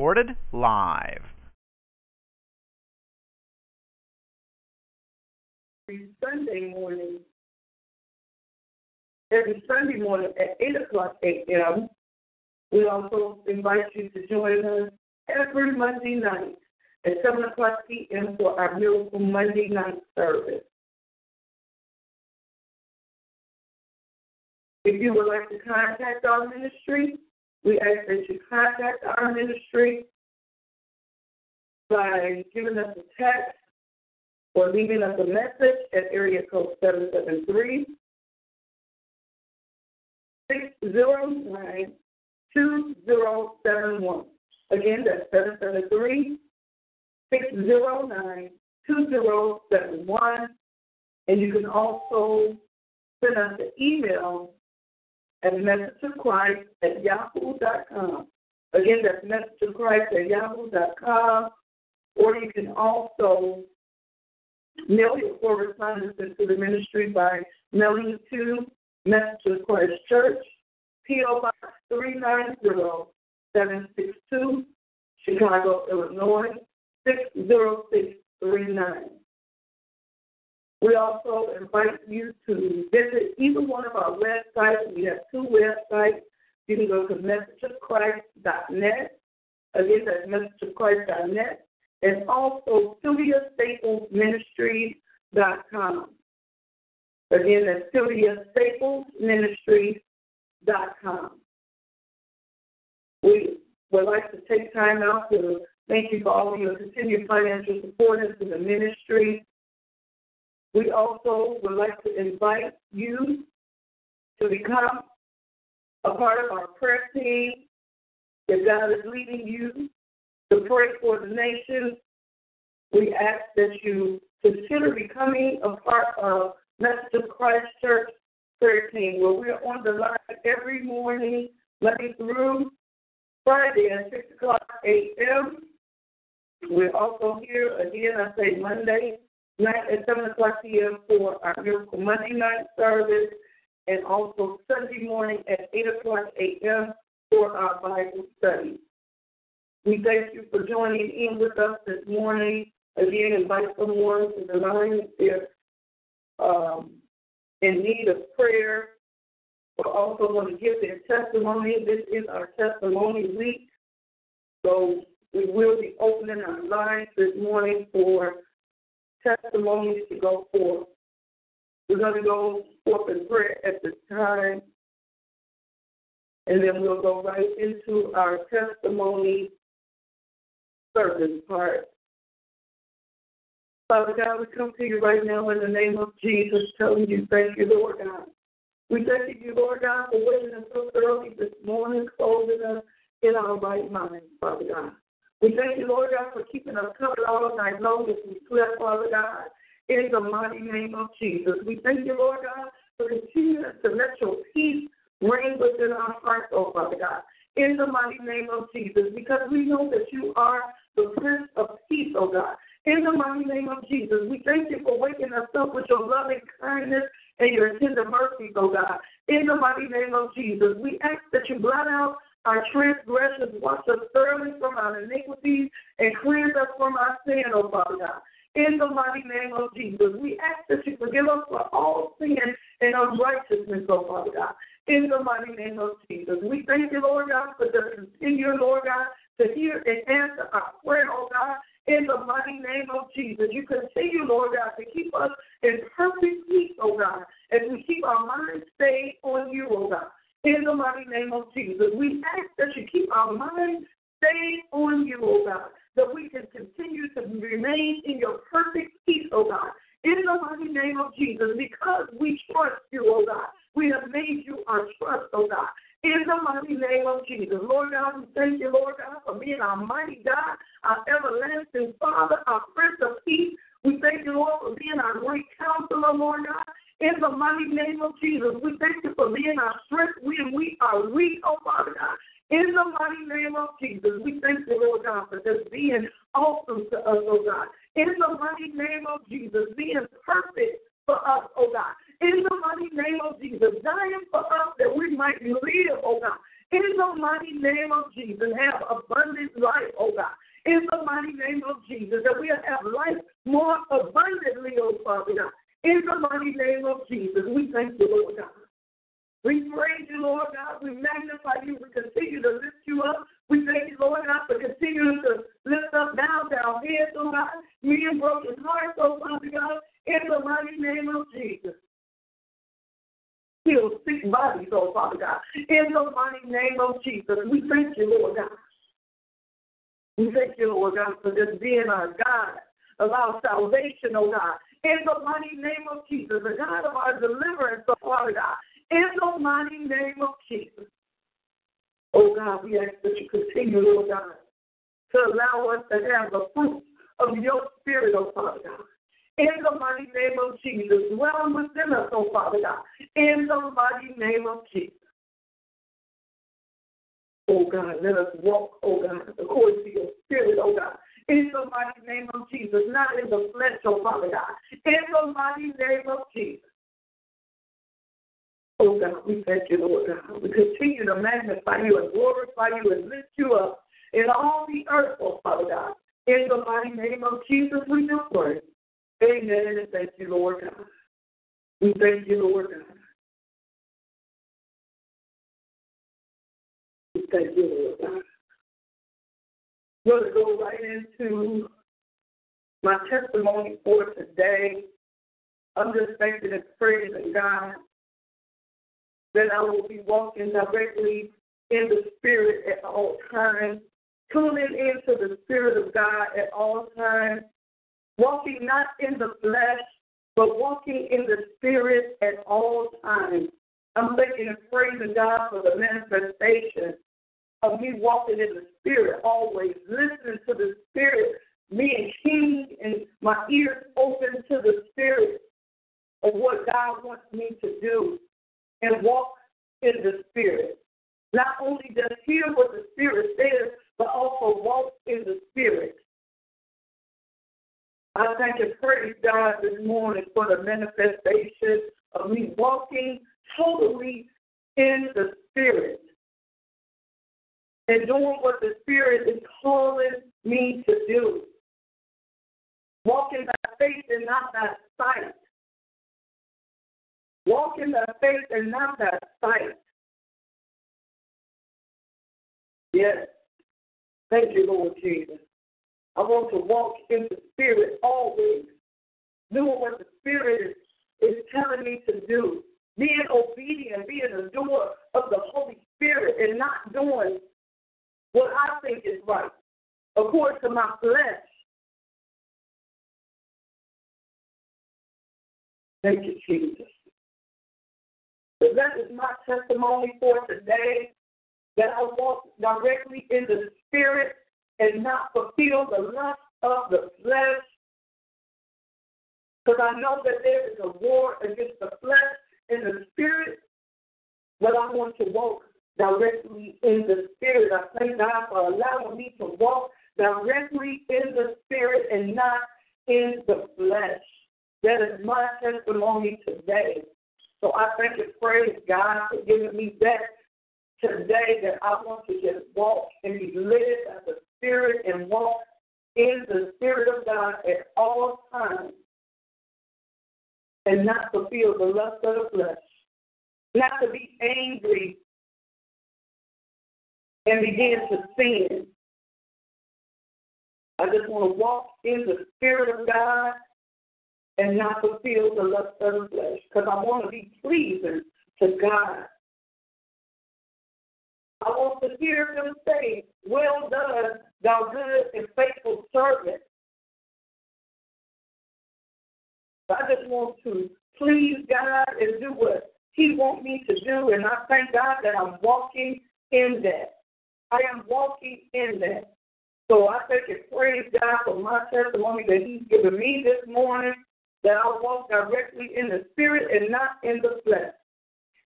Recorded live. Every Sunday morning, every Sunday morning at 8 o'clock a.m. We also invite you to join us every Monday night at 7 o'clock p.m. for our Miracle Monday night service. If you would like to contact our ministry, we ask that you contact our ministry by giving us a text or leaving us a message at area code 773 609 2071. Again, that's 773 609 2071. And you can also send us an email at message of Christ at yahoo.com. Again, that's message of Christ at yahoo.com. Or you can also mail your correspondence into the ministry by mailing to Message of Christ Church, P.O. Box 390762, Chicago, Illinois 60639. We also invite you to visit either one of our websites. We have two websites. You can go to messageofchrist.net. Again, that's messageofchrist.net. And also SylviaStaplesMinistries.com. Again, that's SylviaStaplesMinistries.com. We would like to take time out to thank you for all of your continued financial support into the ministry. We also would like to invite you to become a part of our prayer team. If God is leading you to pray for the nation, we ask that you consider becoming a part of Message of Christ Church prayer team, where we're on the line every morning, Monday through Friday at 6 o'clock a.m. We're also here again, I say Monday at 7 o'clock p.m. for our Miracle Monday night service, and also Sunday morning at 8 o'clock a.m. for our Bible study. We thank you for joining in with us this morning. Again, invite someone to the line if um, in need of prayer or also want to give their testimony. This is our testimony week. So we will be opening our lines this morning for testimonies to go forth. We're going to go forth in prayer at this time, and then we'll go right into our testimony service part. Father God, we come to you right now in the name of Jesus, telling you thank you, Lord God. We thank you, Lord God, for waking us so early this morning, clothing us in our right mind, Father God. We thank you, Lord God, for keeping us covered all night long as we slept, Father God, in the mighty name of Jesus. We thank you, Lord God, for continuing to let your peace reign within our hearts, oh Father God. In the mighty name of Jesus, because we know that you are the Prince of Peace, oh God. In the mighty name of Jesus, we thank you for waking us up with your loving kindness and your tender mercies, oh God. In the mighty name of Jesus, we ask that you blot out our transgressions, wash us thoroughly from our iniquities, and cleanse us from our sin, oh Father God. In the mighty name of Jesus, we ask that you forgive us for all sin and unrighteousness, oh Father God. In the mighty name of Jesus, we thank you, Lord God, for the continue, Lord God, to hear and answer our prayer, oh God in the mighty name of Jesus. You continue, Lord God, to keep us in perfect peace, oh God, as we keep our minds stayed on you, oh God. In the mighty name of Jesus, we ask that you keep our minds stayed on you, oh God, that we can continue to remain in your perfect peace, oh God. In the mighty name of Jesus, because we trust you, oh God, We have made you our trust, oh God. In the mighty name of Jesus. Lord God, we thank you, Lord God, for being our mighty God, our everlasting Father, our Prince of Peace. We thank you, Lord, for being our great counselor, Lord God. In the mighty name of Jesus, we thank you for being our strength when we are weak, oh Father God. In the mighty name of Jesus, we thank you, Lord God, for just being awesome to us, oh God. In the mighty name of Jesus, being perfect for us, oh God. In the mighty name of Jesus, dying for us that we might live, oh God. In the mighty name of Jesus, have abundant life, oh God. In the mighty name of Jesus, that we'll have life more abundantly, oh Father God. In the mighty name of Jesus, we thank you, Lord God. We praise you, Lord God. We magnify you. We continue to lift you up. We thank you, Lord God, for continuing to lift up down our heads, oh God. Me and broken hearts, oh Father God, in the mighty name of Jesus. Heal sick bodies, oh Father God. In the mighty name of Jesus. We thank you, Lord God. We thank you, Lord God, for just being our God our salvation, oh God. In the mighty name of Jesus, the God of our deliverance, oh Father God in the mighty name of Jesus. Oh God, we ask that you continue, Lord God, to allow us to have the fruit of your spirit, oh Father God. In the mighty name of Jesus, dwell within us, oh Father God. In the mighty name of Jesus. Oh God, let us walk, oh God, according to your spirit, oh God. In the mighty name of Jesus, not in the flesh, oh Father God. In the mighty name of Jesus. Oh God, we thank you, Lord God. We continue to magnify you and glorify you and lift you up in all the earth, oh Father God. In the mighty name of Jesus, we do pray. Amen. And thank you, Lord God. We thank you, Lord God. We thank you, Lord God. Going to go right into my testimony for today. I'm just thanking and praising God that I will be walking directly in the Spirit at all times, tuning into the Spirit of God at all times, walking not in the flesh, but walking in the Spirit at all times. I'm thanking and praising God for the manifestation of me walking in the Spirit always, listening to the Spirit, being keen and my ears open to the Spirit of what God wants me to do and walk in the Spirit. Not only just hear what the Spirit says, but also walk in the Spirit. I thank and praise God this morning for the manifestation of me walking totally in the Spirit and doing what the Spirit is calling me to do. Walking by faith and not by sight. Walk in the faith and not by sight. Yes. Thank you, Lord Jesus. I want to walk in the Spirit always, doing what the Spirit is, is telling me to do, being obedient, being a doer of the Holy Spirit, and not doing what I think is right, according to my flesh. Thank you, Jesus. So that is my testimony for today that I walk directly in the spirit and not fulfill the lust of the flesh. Because I know that there is a war against the flesh and the spirit, but I want to walk directly in the spirit. I thank God for allowing me to walk directly in the spirit and not in the flesh. That is my testimony today. So I thank and praise God for giving me that today that I want to just walk and be led by the Spirit and walk in the Spirit of God at all times and not fulfill the lust of the flesh, not to be angry and begin to sin. I just want to walk in the Spirit of God and not fulfill the lust of the flesh because I want to be pleasing to God. I want to hear him say, Well done, thou good and faithful servant. I just want to please God and do what He wants me to do, and I thank God that I'm walking in that. I am walking in that. So I thank and praise God for my testimony that He's given me this morning, that I walk directly in the Spirit and not in the flesh.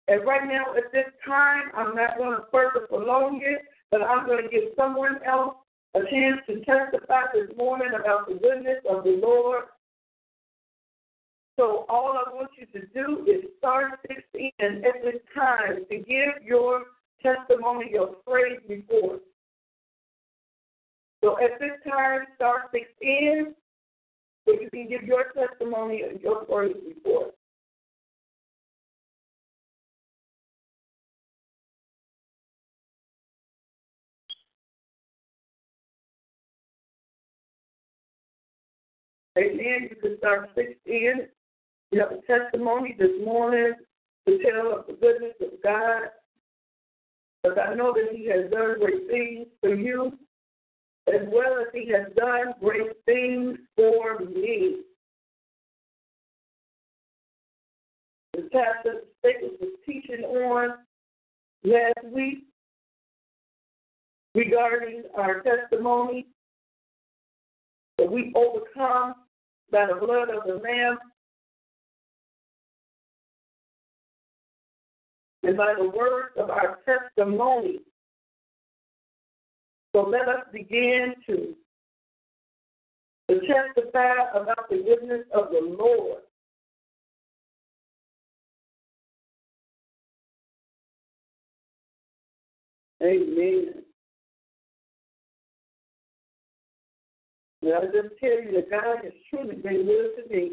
And right now, at this time, I'm not going to further prolong it, but I'm going to give someone else a chance to testify this morning about the goodness of the Lord. So all I want you to do is start 16 at this time to give your testimony, your praise report. So at this time, start 16, so you can give your testimony and your praise report. Amen. You can start 16. You have a testimony this morning to tell of the goodness of God. Because I know that He has done great things for you, as well as He has done great things for me. The pastor Staples was teaching on last week regarding our testimony that we overcome by the blood of the Lamb and by the words of our testimony. So let us begin to, to testify about the goodness of the Lord. Amen. Well, I just tell you that God has truly been good to me.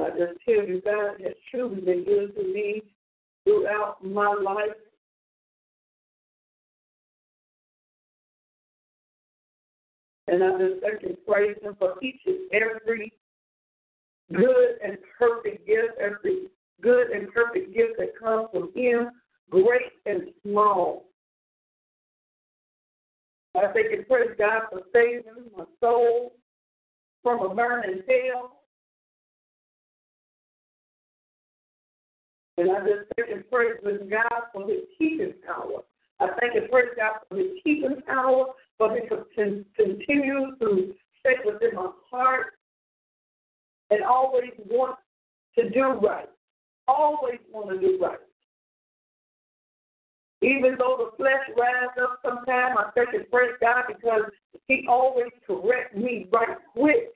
I just tell you, God has truly been good to me throughout my life. And I just thank and praise Him for each and every good and perfect gift, every good and perfect gift that comes from Him, great and small. I thank and praise God for saving my soul from a burning hell. And I just thank and praise God for his keeping power. I thank and praise God for his keeping power, for his to continue to stay within my heart and always want to do right. Always want to do right. Even though the flesh rises up sometimes, I thank and praise God because He always corrects me right quick.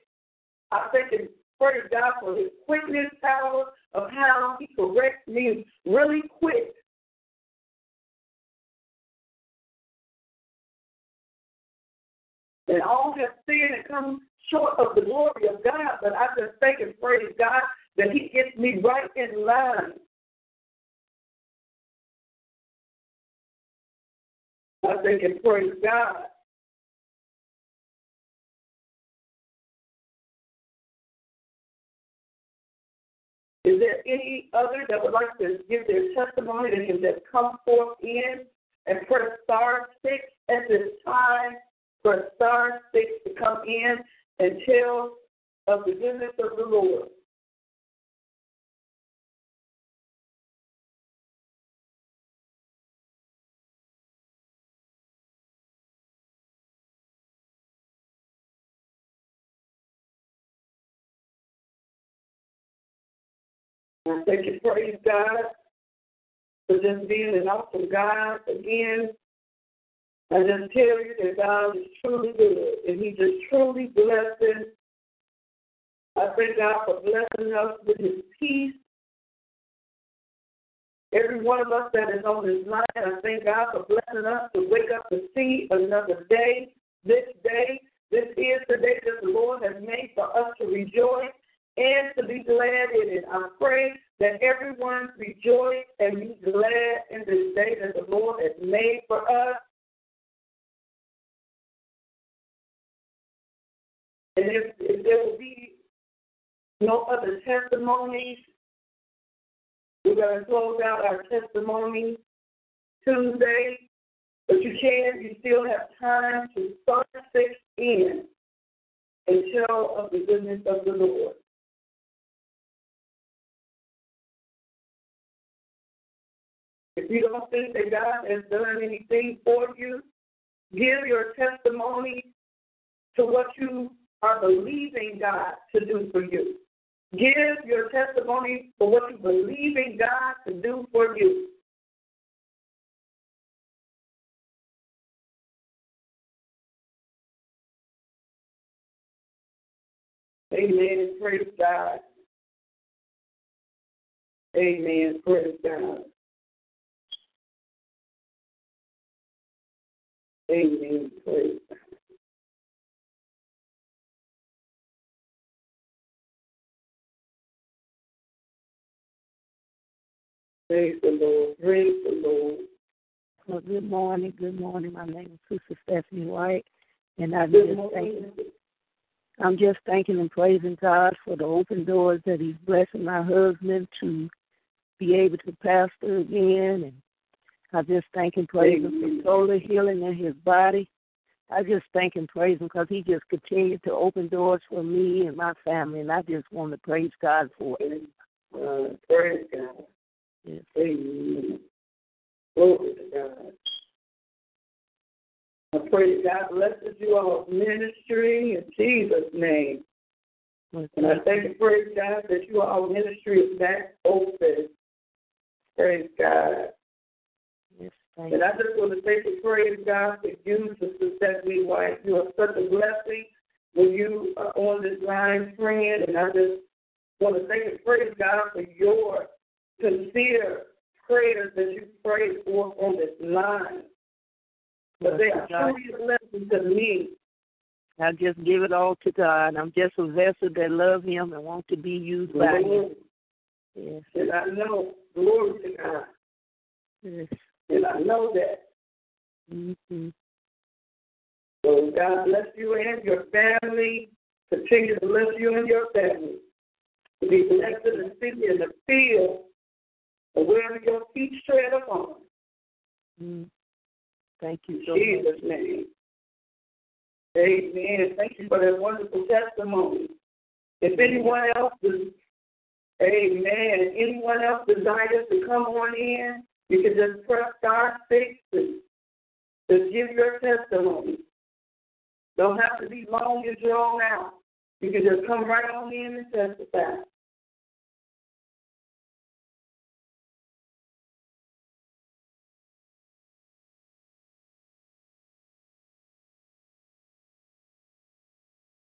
I thank and praise God for His quickness power of how He corrects me really quick. And all have sinned and come short of the glory of God, but I just thank and praise God that He gets me right in line I thank and praise God. Is there any other that would like to give their testimony that can just come forth in and press star six at this time? Press star six to come in and tell of the goodness of the Lord. I thank you, praise God, for just being an awesome God again. I just tell you that God is truly good, and He just truly blessing. I thank God for blessing us with His peace. Every one of us that is on this line, I thank God for blessing us to wake up to see another day. This day, this is the day that the Lord has made for us to rejoice and to be glad in it. I pray that everyone rejoice and be glad in this day that the Lord has made for us. And if, if there will be no other testimonies, we're going to close out our testimony Tuesday. But you can, you still have time to start six in and tell of the goodness of the Lord. If you don't think that God has done anything for you, give your testimony to what you are believing God to do for you. Give your testimony for what you believe in God to do for you. Amen. Praise God. Amen. Praise God. Amen. Praise God. Praise the Lord. Praise the Lord. Well, good morning. Good morning. My name is Sister Stephanie White, and I Good just morning. thank, I'm just thanking and praising God for the open doors that He's blessing my husband to be able to pastor again, and I just thank and praise Him Amen. for total healing in his body. I just thank and praise Him because He just continued to open doors for me and my family, and I just want to praise God for it. Uh, praise God. Yes. Amen. Glory to God. I pray God blesses you all ministry in Jesus' name. And I thank and praise God that you all ministry is back open. Praise God. Thank And. I just want to thank and praise God for you, Sister Stephanie White. You are such a blessing when you are on this line, friend. And I just want to thank and praise God for your sincere prayers that you prayed for on this line. But they are truly a blessing to me. I just give it all to God. I'm just a vessel that love Him and want to be used by Him. Yes, And I know, glory to God. yes. And I know that. Mm-hmm. So God bless you and your family. Continue to bless you and your family. To be blessed in the city and the field, or wherever your feet tread upon. mm Thank you In so much. Jesus' name. Amen. Thank you for that wonderful testimony. If anyone else is, amen, anyone else desires to come on in, you can just press star six and to give your testimony. Don't have to be long and drawn out. You can just come right on in and testify.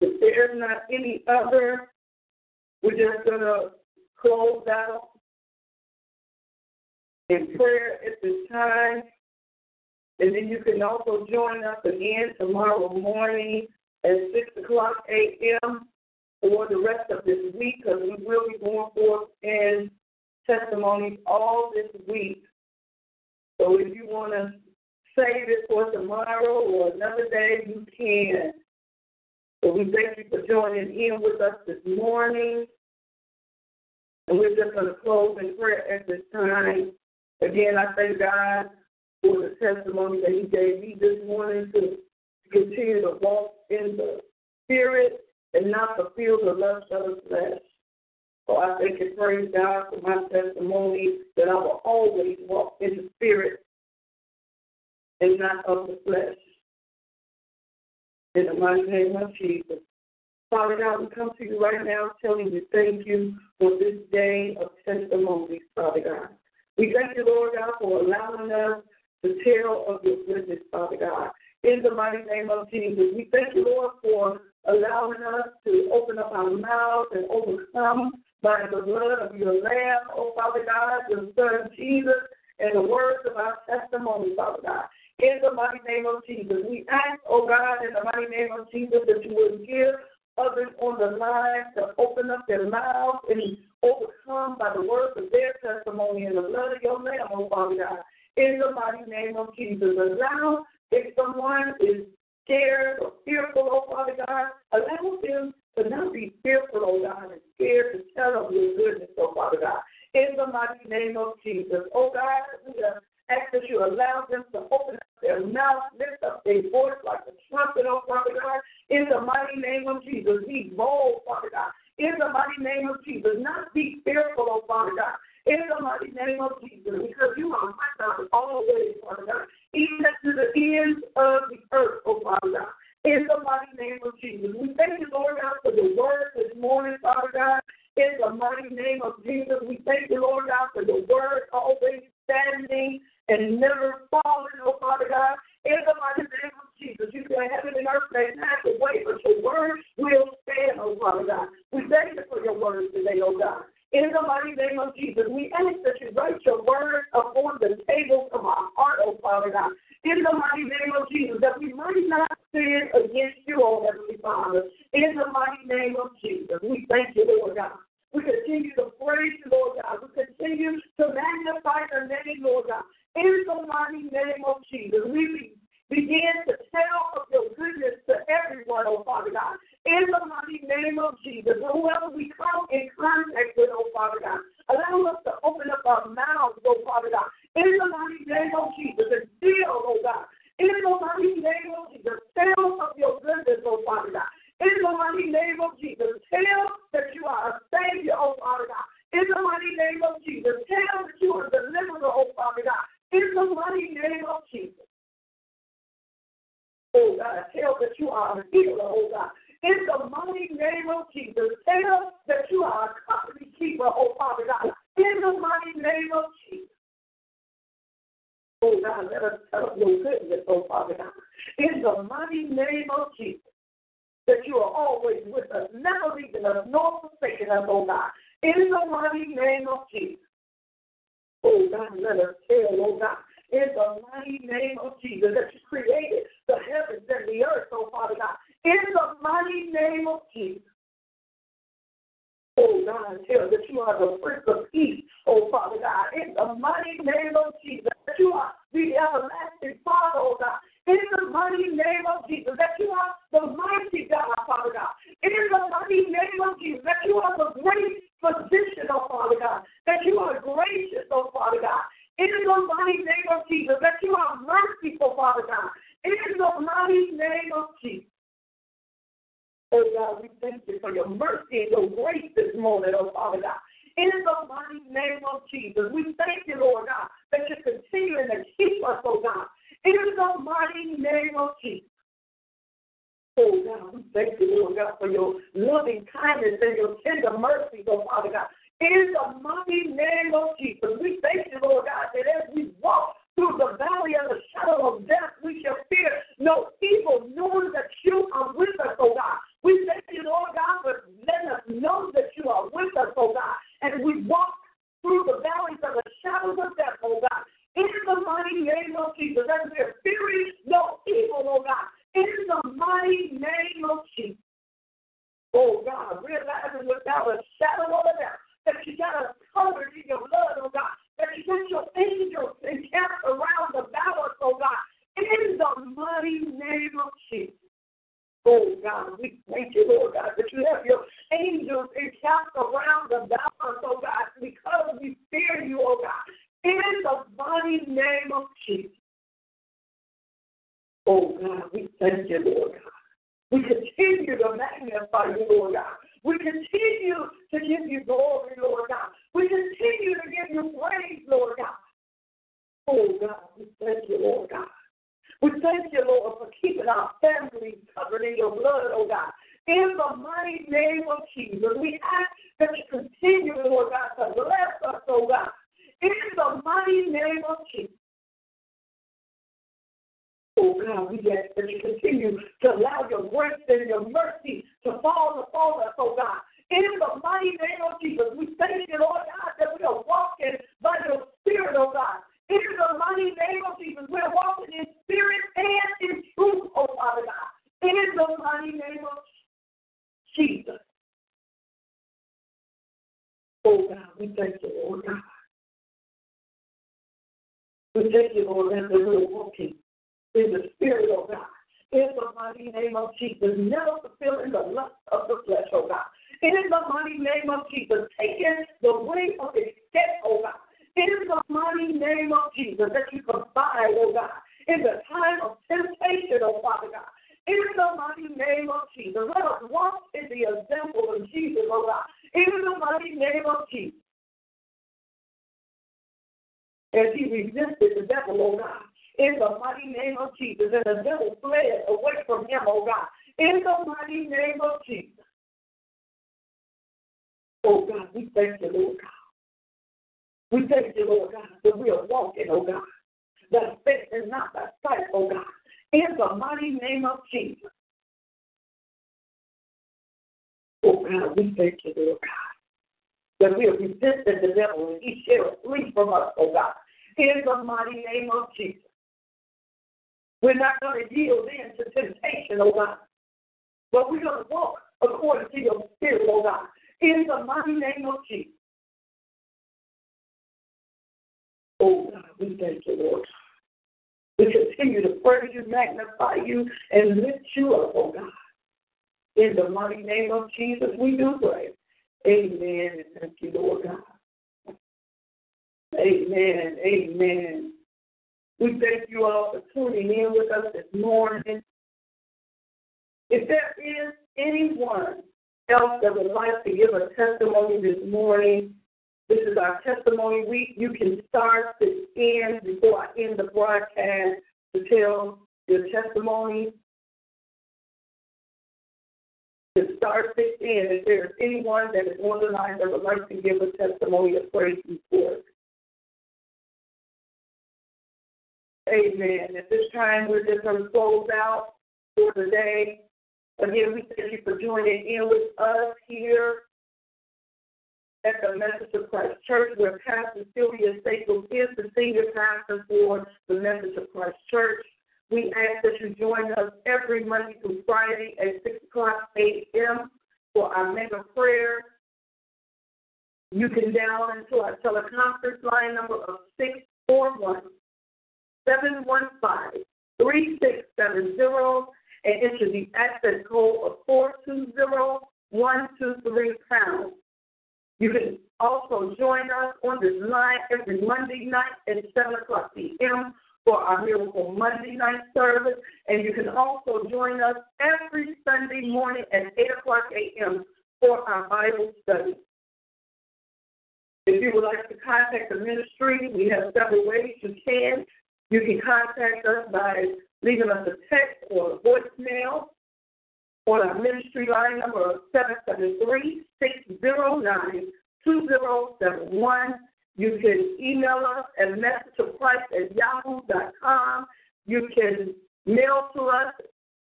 If there's not any other, we're just going to close out in prayer at this time. And then you can also join us again tomorrow morning at 6 o'clock a.m. for the rest of this week because we will be going forth in testimonies all this week. So if you want to save it for tomorrow or another day, you can. So we thank you for joining in with us this morning. And we're just going to close in prayer at this time. Again, I thank God for the testimony that He gave me this morning to continue to walk in the Spirit and not fulfill the lust of the flesh. So I thank and praise God for my testimony that I will always walk in the Spirit and not of the flesh. In the mighty name of Jesus. Father God, we come to you right now telling you thank you for this day of testimonies, Father God. We thank you, Lord God, for allowing us to tell of your goodness, Father God. In the mighty name of Jesus, we thank you, Lord, for allowing us to open up our mouths and overcome by the blood of your Lamb, oh Father God, your Son Jesus, and the words of our testimony, Father God. In the mighty name of Jesus, we ask, oh God, in the mighty name of Jesus, that you would give others on the line to open up their mouths and overcome by the words of their testimony and the blood of your Lamb, oh Father God. In the mighty name of Jesus, allow if someone is scared or fearful, oh Father God, allow them to not be fearful, oh God, and scared to tell of your goodness, oh Father God. In the mighty name of Jesus, oh God, we ask that you allow them to open up their mouth, lift up their voice like a trumpet, oh Father God. In the mighty name of Jesus, be bold, Father God. In the mighty name of Jesus, not be fearful, oh Father God. In the mighty name of Jesus, because you are my God always, Father God, even to the ends of the earth, oh Father God. In the mighty name of Jesus. We thank you, Lord God, for the word this morning, Father God. In the mighty name of Jesus, we thank you, Lord God, for the word always standing and never falling, oh Father God. In the mighty name of Jesus, you say heaven and earth may pass away, but your word will stand, oh Father God. We thank you for your word today, oh God. In the mighty name of Jesus, we ask that you write your word upon the tables of our heart, oh Father God. In the mighty name of Jesus, that we might not sin against you, oh Heavenly Father. In the mighty name of Jesus, we thank you, Lord God. We continue to praise you, Lord God. We continue to magnify your name, Lord God. In the mighty name of Jesus, we begin to tell of your goodness to everyone, oh Father God. In the mighty name of Jesus, whoever we come in contact with, oh Father God, allow us to open up our mouths, oh Father God. In the mighty name of Jesus, and feel, oh God. In the mighty name of Jesus, tell of your goodness, oh Father God. In the mighty name of Jesus, tell that you are a Savior, oh Father God. In the mighty name of Jesus, tell that you are deliverer, oh Father God in the mighty name of Jesus. Oh God, tell that you are a healer, oh God. In the mighty name of Jesus, tell that you are a company keeper, oh Father God. In the mighty name of Jesus. Oh God, let us tell your goodness, oh Father God. In the mighty name of Jesus, that you are always with us, never leaving us, nor forsaking us, oh God. In the mighty name of Jesus. Oh God, let us tell, oh God, in the mighty name of Jesus that you created the heavens and the earth, oh Father God. In the mighty name of Jesus. Oh God, tell that you are the Prince of Peace, oh Father God. In the mighty name of Jesus, that you are the everlasting Father, oh God. In the mighty name of Jesus, that you are the mighty God, Father God. In the mighty name of Jesus, that you are the great physician, oh Father God, that you are gracious, oh Father God. In the mighty name of Jesus, that you are merciful, Father God. In the mighty name of Jesus. Oh God, we thank you for your mercy and your grace this morning, oh Father God. In the mighty name of Jesus, we thank you, Lord God, that you're continuing to keep us, oh God. In the mighty name of Jesus. Oh God, we thank you, Lord God, for your loving kindness and your tender mercy, oh Father God. In the mighty name of Jesus, we thank you, Lord God, that as we walk through the valley of the shadow of death, we shall fear no evil, knowing that you are with us, oh God. We thank you, Lord God, for letting us know that you are with us, oh God. And we walk through the valleys of the shadows of death, oh God. In the mighty name of Jesus, as we are fearing no evil, oh God in the mighty name of Jesus. Oh God, realizing without a shadow of a doubt that you got us covered in your blood, oh God, that you got your angels encamped around the battle, oh God, in the mighty name of Jesus. Oh God, we thank you, Lord God, that you have your angels encamped around the battle, oh God, because we fear you, oh God, in the mighty name of Jesus. Oh God, we thank you, Lord God. We continue to magnify you, Lord God. We continue to give you glory, Lord God. We continue to give you praise, Lord God. Oh God, we thank you, Lord God. We thank you, Lord, for keeping our families covered in your blood, oh God. In the mighty name of Jesus, we ask that you continue, Lord God, to bless us, oh God. In the mighty name of Jesus. Oh God, we ask that you continue to allow your grace and your mercy to fall upon us, oh God. In the mighty name of Jesus, we thank you, Lord God, that we are walking by your Spirit, oh God. In the mighty name of Jesus, we're walking in spirit and in truth, oh Father God. In the mighty name of Jesus. Oh God, we thank you, Lord God. We thank you, Lord, that we're walking in the spirit, oh God. In the mighty name of Jesus, never fulfilling the lust of the flesh, oh God. In the mighty name of Jesus, taking the way of escape, oh God. In the mighty name of Jesus, that you provide, oh God, in the time of temptation, oh Father God. In the mighty name of Jesus, let us walk in the example of Jesus, oh God. In the mighty name of Jesus. as he resisted the devil, oh God. In the mighty name of Jesus. And the devil fled away from him, oh God. In the mighty name of Jesus. Oh God, we thank you, Lord God. We thank you, Lord God, that we are walking, oh God. That faith is not by sight, oh God. In the mighty name of Jesus. Oh God, we thank you, Lord God that we have resisted the devil and he shall flee from us, oh God. In the mighty name of Jesus. We're not going to yield in to temptation, oh God. But we're going to walk according to your spirit, oh God. In the mighty name of Jesus. Oh God, we thank you, Lord. We continue to praise you, magnify you, and lift you up, oh God. In the mighty name of Jesus, we do pray. Amen. Thank you, Lord God. Amen. Amen. We thank you all for tuning in with us this morning. If there is anyone else that would like to give a testimony this morning, this is our testimony week. You can start this end before I end the broadcast to tell your testimony to start this in, if there's anyone that is on the line that would like to give a testimony of praise report. Amen. At this time, we're just going to close out for the day. Again, we thank you for joining in with us here at the Message of Christ Church, where Pastor Sylvia Staples is the senior pastor for the Message of Christ Church. We ask that you join us every Monday through Friday at 6 o'clock a.m. for our mega prayer. You can dial into our teleconference line number of 641 715 3670 and enter the access code of 420123 pounds. You can also join us on this line every Monday night at 7 o'clock p.m for our Miracle Monday night service. And you can also join us every Sunday morning at 8 o'clock a.m. for our Bible study. If you would like to contact the ministry, we have several ways you can. You can contact us by leaving us a text or a voicemail on our ministry line number of 773 609 2071. You can email us at messageofchrist at yahoo.com. You can mail to us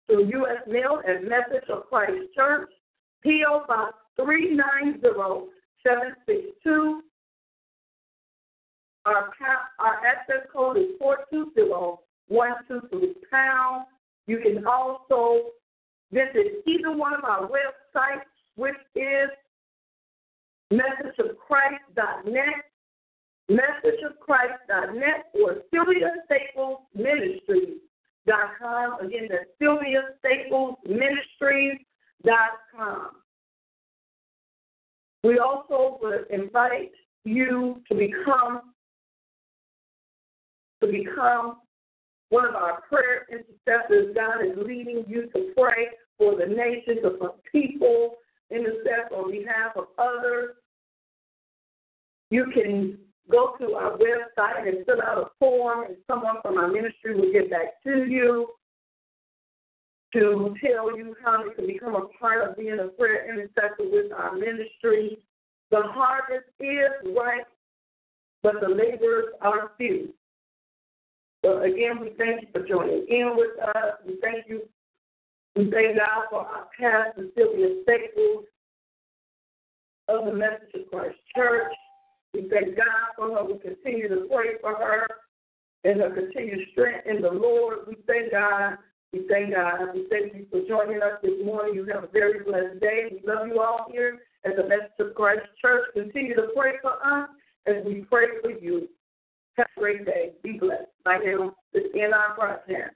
through U.S. Mail at Message of Christ Church, P.O. Box 390762. Our, our access code is 420123 pound. You can also visit either one of our websites, which is messageofchrist.net messageofchrist.net or Sylvia Staples. Again, that's Sylvia Staples. We also would invite you to become to become one of our prayer intercessors. God is leading you to pray for the nations for people, intercess on behalf of others. You can go to our website and fill out a form, and someone from our ministry will get back to you to tell you how you can become a part of being a prayer intercessor with our ministry. The harvest is ripe, but the laborers are few. So again, we thank you for joining in with us. We thank you. We thank God for our pastor, Sylvia Staples of the Message of Christ Church. We thank God for her. We continue to pray for her and her continued strength in the Lord. We thank God. We thank God. We thank you for joining us this morning. You have a very blessed day. We love you all here at the Message of Christ Church. Continue to pray for us as we pray for you. Have a great day. Be blessed. Bye now. This is our broadcast.